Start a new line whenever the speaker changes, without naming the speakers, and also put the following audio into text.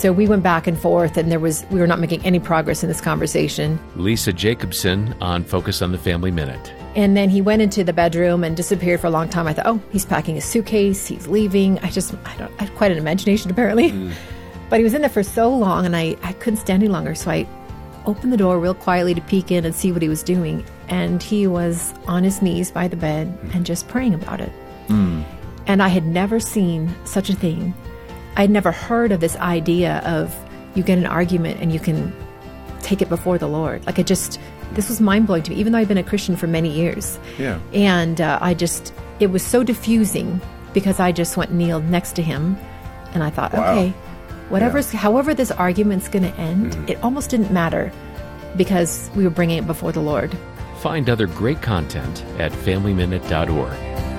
so we went back and forth, and there was we were not making any progress in this conversation.
Lisa Jacobson on Focus on the Family Minute.
And then he went into the bedroom and disappeared for a long time. I thought, oh, he's packing his suitcase, he's leaving. I just, I don't, I have quite an imagination apparently. Mm. But he was in there for so long, and I, I couldn't stand any longer. So I opened the door real quietly to peek in and see what he was doing. And he was on his knees by the bed mm. and just praying about it. Mm. And I had never seen such a thing. I'd never heard of this idea of you get an argument and you can take it before the Lord. Like it just, this was mind blowing to me, even though I've been a Christian for many years.
Yeah.
And uh, I just, it was so diffusing because I just went and kneeled next to him, and I thought, wow. okay, whatever's, yeah. however this argument's going to end, mm. it almost didn't matter because we were bringing it before the Lord.
Find other great content at FamilyMinute.org.